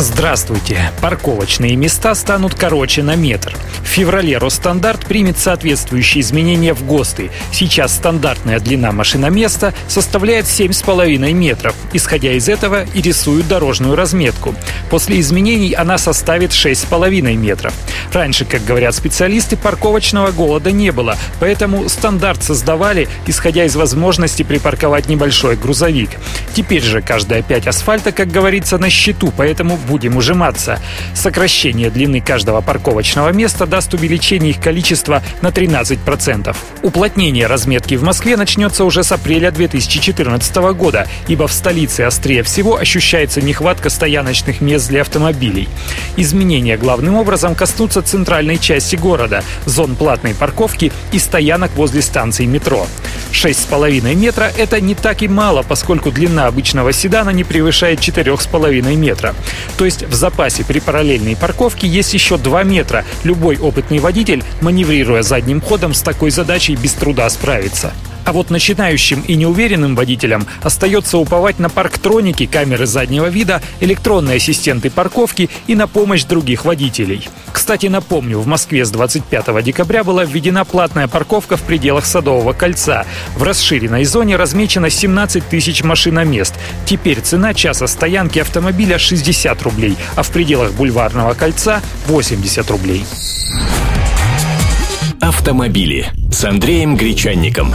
Здравствуйте. Парковочные места станут короче на метр. В феврале Росстандарт примет соответствующие изменения в ГОСТы. Сейчас стандартная длина машиноместа составляет 7,5 метров. Исходя из этого и рисуют дорожную разметку. После изменений она составит 6,5 метров. Раньше, как говорят специалисты, парковочного голода не было, поэтому стандарт создавали, исходя из возможности припарковать небольшой грузовик. Теперь же каждая пять асфальта, как говорится, на счету, поэтому будем ужиматься. Сокращение длины каждого парковочного места даст увеличение их количества на 13%. Уплотнение разметки в Москве начнется уже с апреля 2014 года, ибо в столице острее всего ощущается нехватка стояночных мест для автомобилей. Изменения главным образом коснутся центральной части города, зон платной парковки и стоянок возле станций метро. 6,5 метра – это не так и мало, поскольку длина обычного седана не превышает 4,5 метра. То есть в запасе при параллельной парковке есть еще 2 метра. Любой опытный водитель, маневрируя задним ходом, с такой задачей без труда справится. А вот начинающим и неуверенным водителям остается уповать на парктроники, камеры заднего вида, электронные ассистенты парковки и на помощь других водителей. Кстати, напомню, в Москве с 25 декабря была введена платная парковка в пределах Садового кольца. В расширенной зоне размечено 17 тысяч машиномест. Теперь цена часа стоянки автомобиля 60 рублей, а в пределах Бульварного кольца 80 рублей. Автомобили с Андреем Гречанником.